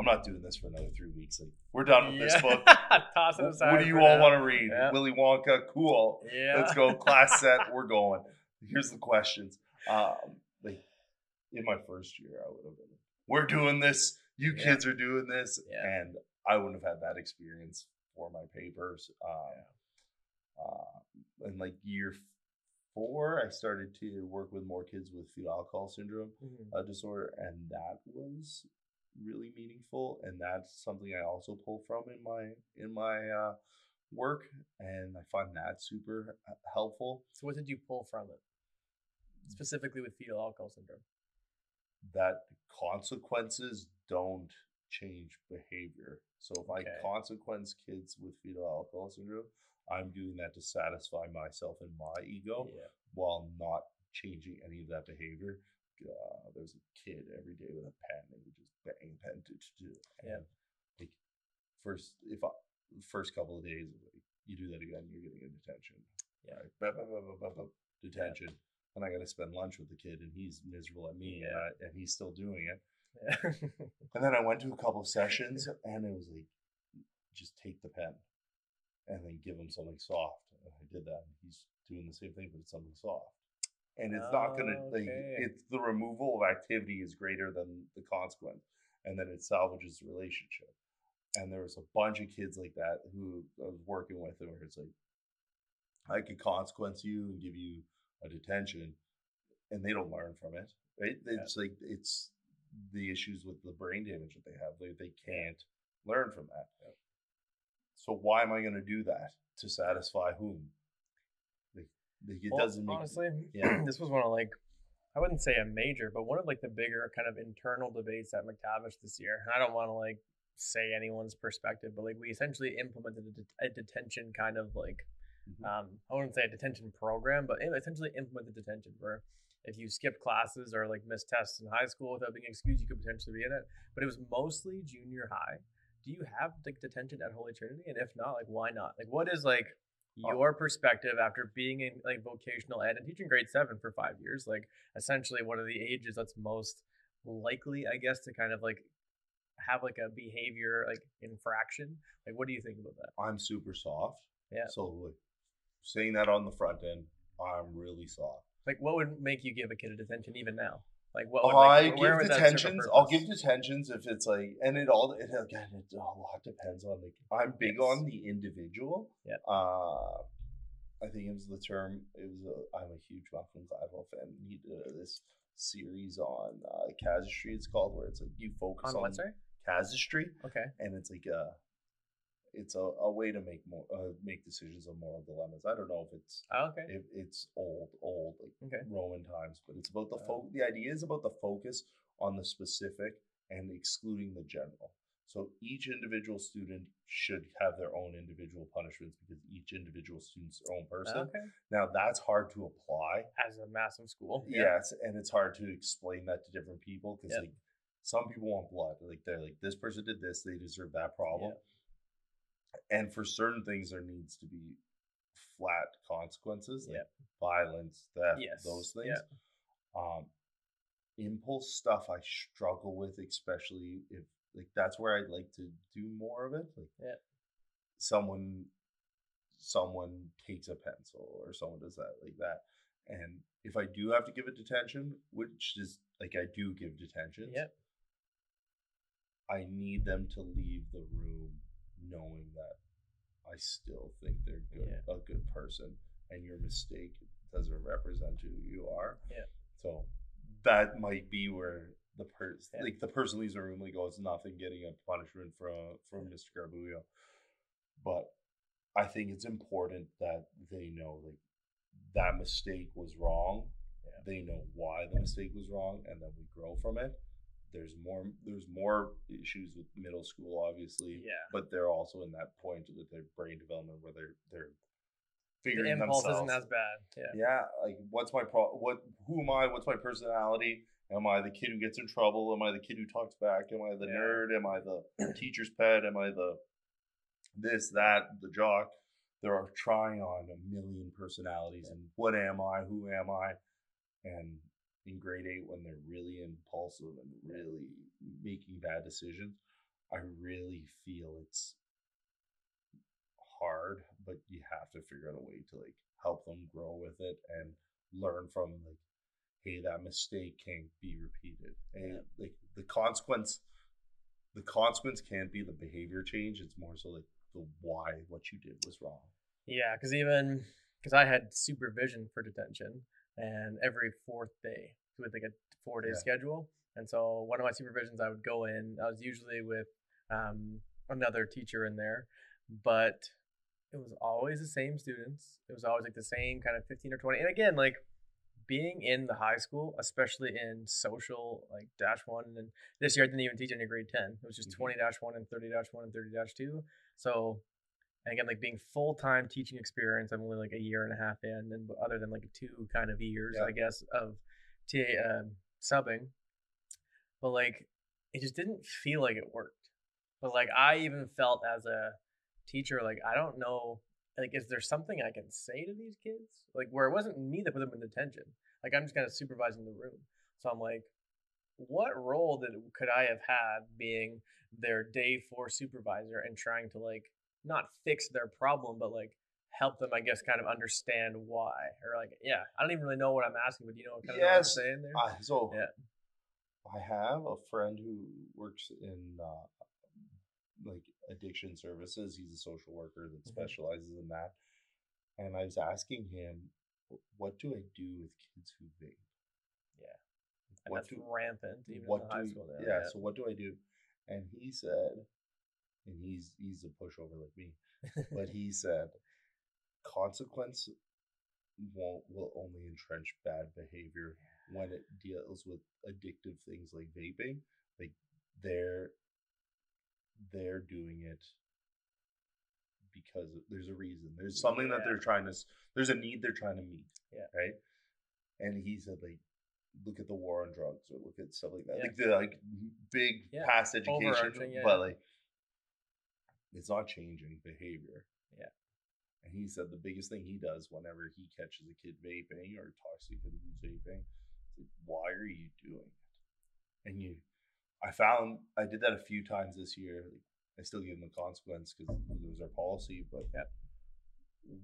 i'm not doing this for another three weeks like we're done with this book Toss it aside. what do you all now. want to read Yeah. willy wonka cool Yeah. let's go class set we're going here's the questions um like in my first year i would have been we're doing this you Yeah. kids are doing this Yeah. and i wouldn't have had that experience for my papers um uh, in like year four i started to work with more kids with fetal alcohol syndrome Mhm. uh, disorder and that was really meaningful and that's something i also pull from in my in my uh, work and i find that super helpful So what did you pull from it? Specifically with fetal alcohol syndrome. that consequences don't change behavior so if Okay. i consequence kids with fetal alcohol syndrome i'm doing that to satisfy myself and my ego Yeah. while not changing any of that behavior. Uh, there's a kid every day with a pen and we just bang pen to, to, to. Yeah. And like first, if I, first couple of days, like, you do that again, you're getting a detention. Yeah. Right? Detention. And I got to spend lunch with the kid, and he's miserable at me, and, I, and he's still doing it. Yeah. And then I went to a couple of sessions, and it was like, just take the pen, and then give him something soft. And I did that. And he's doing the same thing, but it's something soft. And it's not gonna oh, like Okay. it's the removal of activity is greater than the consequence, and then it salvages the relationship. And there was a bunch of kids like that who I was working with, where it's like, I could consequence you and give you a detention, and they don't learn from it. Right? Yeah. It's like it's the issues with the brain damage that they have. They they can't learn from that. So why am I going to do that to satisfy whom? It Well, doesn't make honestly. yeah. this was one of like I wouldn't say a major, but one of like the bigger kind of internal debates at McTavish this year. And I don't want to like say anyone's perspective, but like we essentially implemented a, det- a detention kind of like Mhm. um, I wouldn't say a detention program, but essentially implemented detention where if you skipped classes or like missed tests in high school without being excused, you could potentially be in it. But it was mostly junior high. Do you have like detention at Holy Trinity? And if not, like why not? Like what is like Oh. your perspective after being in like vocational ed and teaching grade seven for five years? Like essentially one of the ages that's most likely, I guess, to kind of like have like a behavior like infraction. Like what do you think about that? I'm super soft. Yeah. So like saying that on the front end, I'm really soft. Like what would make you give a kid a detention even now? Like what would like, I give would that serve a detentions. I'll give detentions if it's like, and it all it, again, it a lot depends on like. I'm big Yes. on the individual. Yeah. Uh, I think it was the term. It was. A, I'm a huge Malcolm Gladwell fan. He did this series on uh, casuistry. It's called where it's like you focus on on, sorry? casuistry, Okay. and it's like a. It's a, a way to make more uh, make decisions on moral dilemmas. I don't know if it's Oh, okay. if it's old, old like Okay. Roman times, but it's about the Uh, fo- the idea is about the focus on the specific and excluding the general. So each individual student should have their own individual punishments because each individual student's their own person. Okay. Now that's hard to apply. As a massive school. Yes, and it's hard to explain that to different people because like some people want blood. Like they're like this person did this, they deserve that problem. And for certain things, there needs to be flat consequences, like Yep. violence, theft, Yes, those things. yeah. Um, impulse stuff I struggle with, especially if like that's where I'd like to do more of it. Like Yeah. someone someone takes a pencil or someone does that like that. And if I do have to give it detention, which is like I do give detention, Yep. I need them to leave the room knowing that I still think they're good, a good person, and your mistake doesn't represent who you are. Yeah. So that might be where the person, Yeah. like the person leaves the room, like, oh, it's nothing getting a punishment from from Mr. Garbuio. But I think it's important that they know like that mistake was wrong. Yeah. They know why the mistake was wrong, and then we grow from it. There's more. There's more issues with middle school, obviously, Yeah. but they're also in that point of their brain development where they're they're figuring The impulse themselves. isn't as bad. Yeah. yeah, like what's my pro? What? Who am I? What's my personality? Am I the kid who gets in trouble? Am I the kid who talks back? Am I the Yeah. nerd? Am I the teacher's pet? Am I the this, that, the jock? They're trying on a million personalities, and what am I? Who am I? And in grade eight, when they're really impulsive and really making bad decisions, I really feel it's hard, but you have to figure out a way to like help them grow with it and learn from like, hey, that mistake can't be repeated. And like the consequence, the consequence can't be the behavior change. It's more so like the why what you did was wrong. Yeah, because even because I had supervision for detention, and every fourth day with like a four day Yeah. schedule, and so one of my supervisions I would go in. I was usually with um, another teacher in there, but it was always the same students. It was always like the same kind of fifteen or twenty. And again, like being in the high school, especially in social like dash one, and this year I didn't even teach any grade ten. It was just Mhm. twenty dash one and thirty dash one and thirty dash two. So and again, like being full time teaching experience, I'm only like a year and a half in, and other than like two kind of years, Yeah. I guess, of TA um, subbing. But like, it just didn't feel like it worked. But like, I even felt as a teacher, like I don't know, like, is there something I can say to these kids? Like, where it wasn't me that put them in detention. Like, I'm just kind of supervising the room. So I'm like, what role did could I have had being their day four supervisor and trying to like not fix their problem, but like help them, I guess, kind of understand why. Or like, yeah, I don't even really know what I'm asking, but you know, kind of know what I'm saying there. Uh, so Yeah. I have a friend who works in uh, like addiction services. He's a social worker that Mhm. specializes in that. And I was asking him, what do I do with kids who vape? yeah, and what that's do- rampant even what in do high school now. yeah, so what do I do? And he said, and he's he's a pushover like me, but he said, consequence won't will only entrench bad behavior when it deals with addictive things like vaping. Like they're they're doing it because there's a reason. There's mm, something that they're trying to. There's a need they're trying to meet. Yeah. Right. And he said like. Look at the war on drugs, or look at stuff like that. Yeah. Like the like big Yeah, past education, yeah, but like it's not changing behavior. Yeah. And he said the biggest thing he does whenever he catches a kid vaping or talks to a kid who's vaping, it's like, why are you doing it? And you, I found I did that a few times this year. I still give them the consequence because it was our policy, but Yep.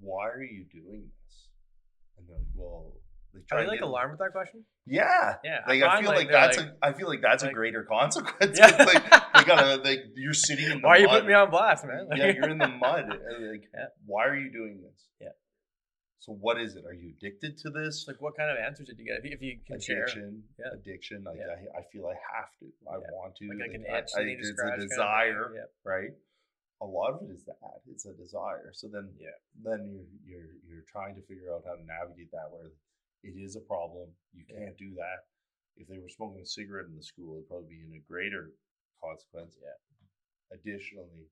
why are you doing this? And they're like, well, they Are they like get- alarmed with that question? Yeah, Yeah, like I feel like, that's like- a I feel like that's a greater consequence. Yeah. like they gotta like you're sitting in the Why are you mud. putting me on blast, man? yeah, you're in the mud. Like, Yeah. why are you doing this? Yeah. So what is it? Are you addicted to this? Like, what kind of answers did you get? If you, if you can share, addiction, Yeah. addiction. Like Yeah. I, I feel I have to. I Yeah. want to. like, like an I- itch, I- to it's a kind of desire, right? A lot of it is that. It's a desire. So then, Yeah. then you're you're you're trying to figure out how to navigate that where it is a problem. You can't do that. If they were smoking a cigarette in the school, it'd probably be in a greater consequence. Yeah. Additionally,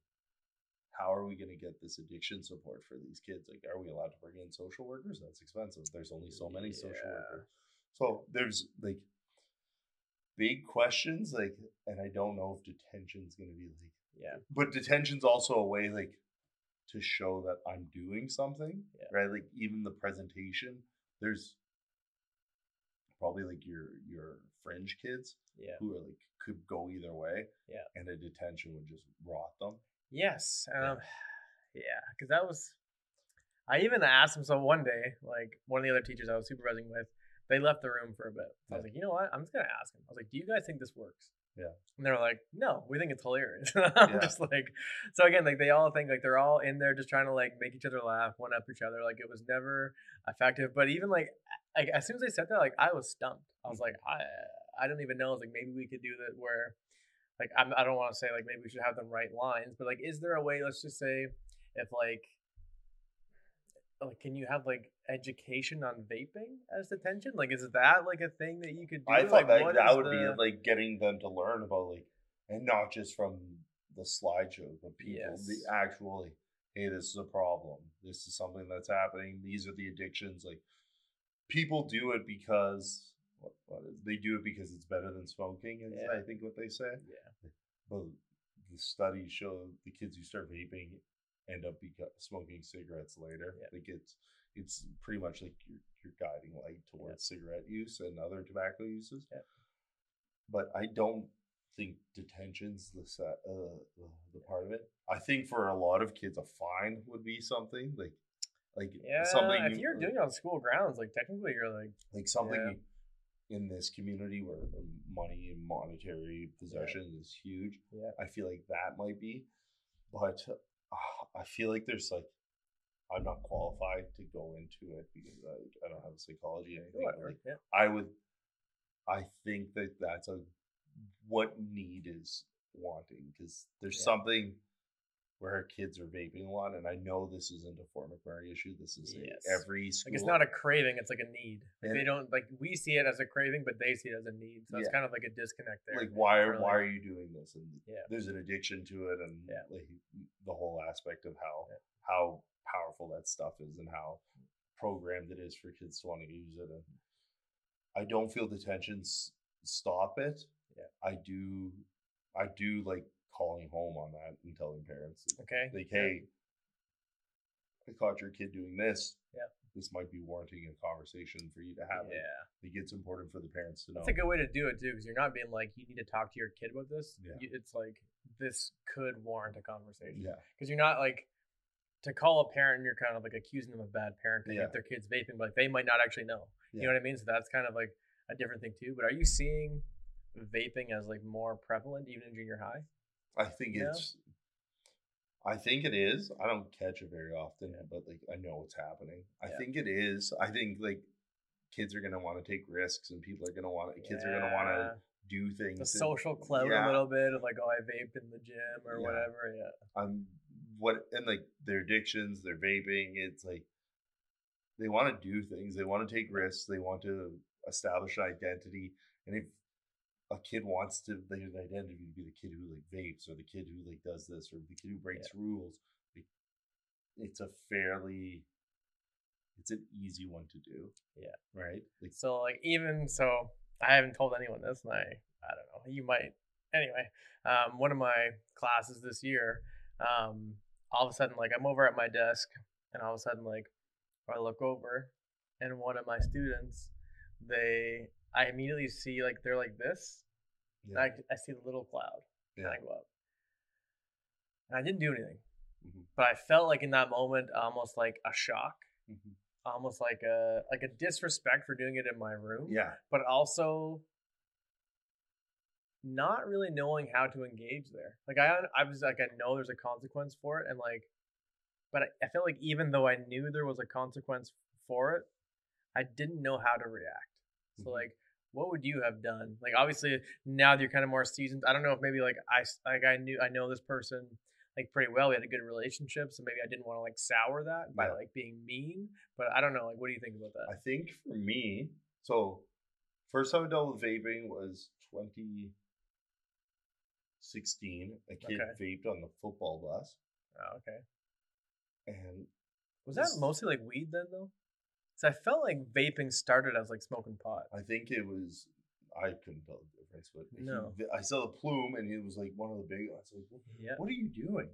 how are we going to get this addiction support for these kids? Like, are we allowed to bring in social workers? That's expensive. There's only so many social workers. So there's like big questions, like, and I don't know if detention's going to be like, Yeah. but detention's also a way like to show that I'm doing something, Yeah. right? Like even the presentation, there's probably like your your fringe kids Yeah. who are like could go either way. Yeah. And a detention would just rot them. Yes. Yeah. Um, yeah, because that was. I even asked him. So one day, like one of the other teachers I was supervising with, they left the room for a bit. So I was like, you know what? I'm just gonna ask him. I was like, do you guys think this works? Yeah. And they were like, no, we think it's hilarious. I'm Yeah. just like, so again, like they all think like they're all in there just trying to like make each other laugh, one up each other. Like it was never effective. But even like, like as soon as they said that, like I was stumped. I was like, mm-hmm. I, I don't even know. I was like, maybe we could do that where, like, I'm, I don't want to say like maybe we should have them write lines, but like, is there a way? Let's just say, if like, like, can you have like education on vaping as detention? Like, is that like a thing that you could do? I thought like, that that would the- be like getting them to learn about like, and not just from the slideshow, but people, Yes. the actual, like, hey, this is a problem. This is something that's happening. These are the addictions. Like, people do it because what, what is, they do it because it's better than smoking. Is Yeah. I think what they say. yeah. But the studies show the kids who start vaping end up beca- smoking cigarettes later. Yeah. Like it's it's pretty much like your your guiding light towards cigarette use and other tobacco uses. Yeah. But I don't think detention's the set, uh, the, the part of it. I think for a lot of kids, a fine would be something like like Yeah, something if you- you're doing it on school grounds, like technically you're like, like something Yeah. you- in this community where money and monetary possession is huge. Yeah. I feel like that might be, but uh, I feel like there's like I'm not qualified to go into it because I, I don't have a psychology or anything. whatever. like, Yeah. I would, I think that that's a what need is wanting because there's Yeah. something where our kids are vaping a lot, and I know this isn't a Fort McMurray issue. This is Yes. every school. Like it's not a craving, it's like a need. Like they don't like we see it as a craving, but they see it as a need. So it's kind of like a disconnect there. like why are for, why are you doing this and Yeah. there's an addiction to it and Yeah. like the whole aspect of how Yeah. how powerful that stuff is and how programmed it is for kids to want to use it and i don't feel detentions stop it Yeah. i do i do like calling home on that and telling parents okay. like Yeah. hey i caught your kid doing this Yeah. this might be warranting a conversation for you to have. Yeah. It think it's important for the parents to know That's a good way to do it too, because you're not being like you need to talk to your kid about this. Yeah. It's like this could warrant a conversation. yeah because you're not like to call a parent you're kind of like accusing them of bad parenting Yeah. if their kids vaping, but like, they might not actually know. Yeah. You know what I mean? So that's kind of like a different thing too. But are you seeing vaping as like more prevalent even in junior high? I think Yeah. it's. I think it is. I don't catch it very often, Yeah. but like I know it's happening. I Yeah. think it is. I think like kids are gonna want to take risks, and people are gonna want to. Kids are gonna want to do things. the social clout yeah. a little bit of like, oh, I vape in the gym or whatever. Yeah. I'm what and like their addictions, their vaping. It's like they want to do things. They want to take risks. They want to establish an identity. And if a kid wants to their identity to be the kid who like vapes or the kid who like does this or the kid who breaks rules, like, it's a fairly it's an easy one to do. Yeah. Right. Like So like even so, I haven't told anyone this, and I I don't know. You might anyway. Um, one of my classes this year, um, all of a sudden like I'm over at my desk, and all of a sudden like I look over, and one of my students, they I immediately see like they're like this. and I, I see the little cloud, and Yeah. I go up, and I didn't do anything, Mhm. but I felt like in that moment almost like a shock, Mhm. almost like a like a disrespect for doing it in my room Yeah. but also not really knowing how to engage there. Like I, I was like, I know there's a consequence for it, and like, but I, I feel like even though I knew there was a consequence for it, I didn't know how to react. So Mhm. like, what would you have done? Like, obviously now that you're kind of more seasoned. I don't know if maybe like I like I knew I know this person like pretty well. We had a good relationship, so maybe I didn't want to like sour that by like being mean. But I don't know. Like, what do you think about that? I think for me, so first time I dealt with vaping was 2016. A kid Okay. vaped on the football bus, oh, okay. and Was that mostly like weed then though? Because I felt like vaping started as like smoking pot. I think it was I couldn't tell the difference, but he- No. I saw the plume, and he was like one of the big. I was like, "What, Yeah. what are you doing?"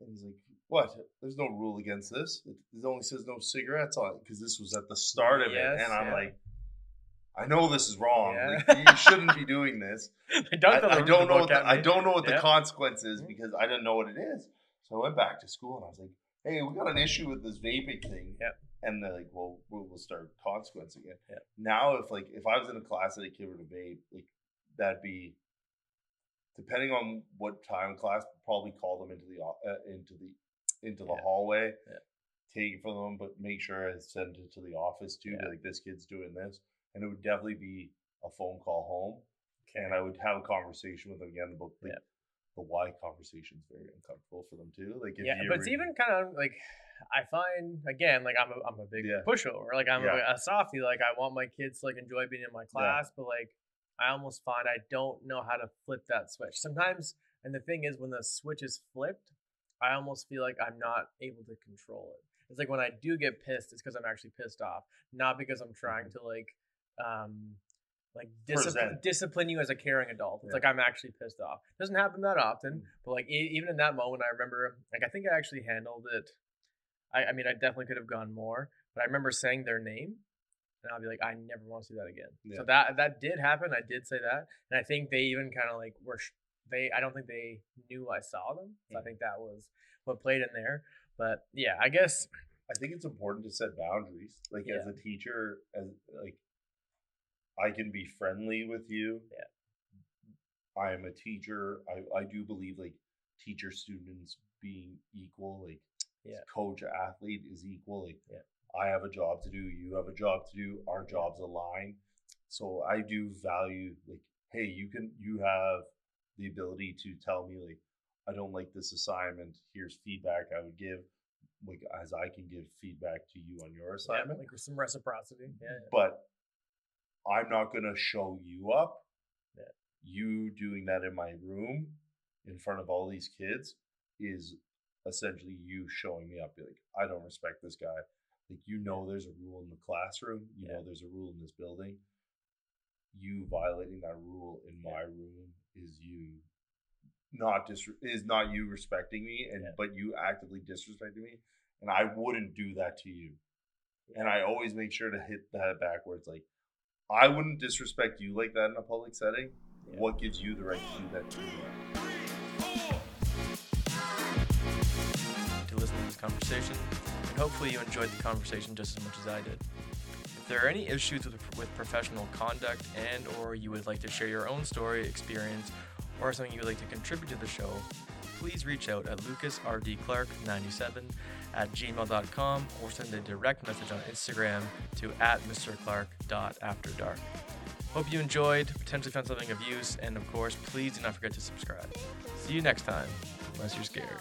And he's like, "What? There's no rule against this. It, it only says no cigarettes on it because this was at the start of Yes, it." And I'm yeah. like, I know this is wrong. Yeah. Like, you shouldn't be doing this. I, on I don't know what the, I don't know what the consequence is Mhm. because I didn't know what it is. So I went back to school and I was like, "Hey, we got an issue with this vaping thing." Yep. And they're like, "Well, we'll, we'll start consequencing it." Yep. Now, if like if I was in a class that a kid were to vape, like that'd be depending on what time class, probably call them into the uh, into the into the Yeah. hallway, Yeah. take it from them, but make sure I send it to the office too. Yeah. Like this kid's doing this, and it would definitely be a phone call home and I would have a conversation with them again about Yeah. the why conversation is very uncomfortable for them too. Like if yeah, but it's even kind of like I find again like I'm a I'm a big Yeah. pushover. Like I'm Yeah. a, a softie. Like I want my kids to like enjoy being in my class, but like I almost find I don't know how to flip that switch. Sometimes, and the thing is, when the switch is flipped, I almost feel like I'm not able to control it. It's like when I do get pissed, it's because I'm actually pissed off, not because I'm trying to like, um, like discipline, discipline you as a caring adult. It's Yeah. like I'm actually pissed off. It Doesn't happen that often, Mm. but like e- even in that moment, I remember like I think I actually handled it. I, I mean, I definitely could have gone more, but I remember saying their name, and I'll be like, I never want to see that again. Yeah. So that that did happen. I did say that, and I think they even kind of like were sh- they. I don't think they knew I saw them. So I Mhm. think that was what played in there. But yeah, I guess I think it's important to set boundaries. Like as a teacher, as like I can be friendly with you. Yeah. I am a teacher. I, I do believe like teacher students being equal, like Yeah. coach athlete is equally. Yeah. I have a job to do, you have a job to do, our jobs align. So I do value like, hey, you can you have the ability to tell me like I don't like this assignment. Here's feedback I would give, like as I can give feedback to you on your yeah, assignment. like some reciprocity. Yeah, But I'm not gonna show you up. Yeah. You doing that in my room in front of all these kids is essentially you showing me up. Be like, I don't respect this guy. Like you know there's a rule in the classroom, you Yeah. know there's a rule in this building. You violating that rule in my room is you not dis is not you respecting me and Yeah. but you actively disrespecting me and I wouldn't do that to you. And I always make sure to hit that back where it's like, I wouldn't disrespect you like that in a public setting. Yeah. What gives you the right to do that to me? Conversation, and hopefully you enjoyed the conversation just as much as I did. If there are any issues with, with professional conduct and or you would like to share your own story, experience, or something you would like to contribute to the show, please reach out at lucasrdclark97 at gmail.com or send a direct message on Instagram to at mrclark.afterdark. Hope you enjoyed, potentially found something of use, and of course, please do not forget to subscribe. See you next time, unless you're scared.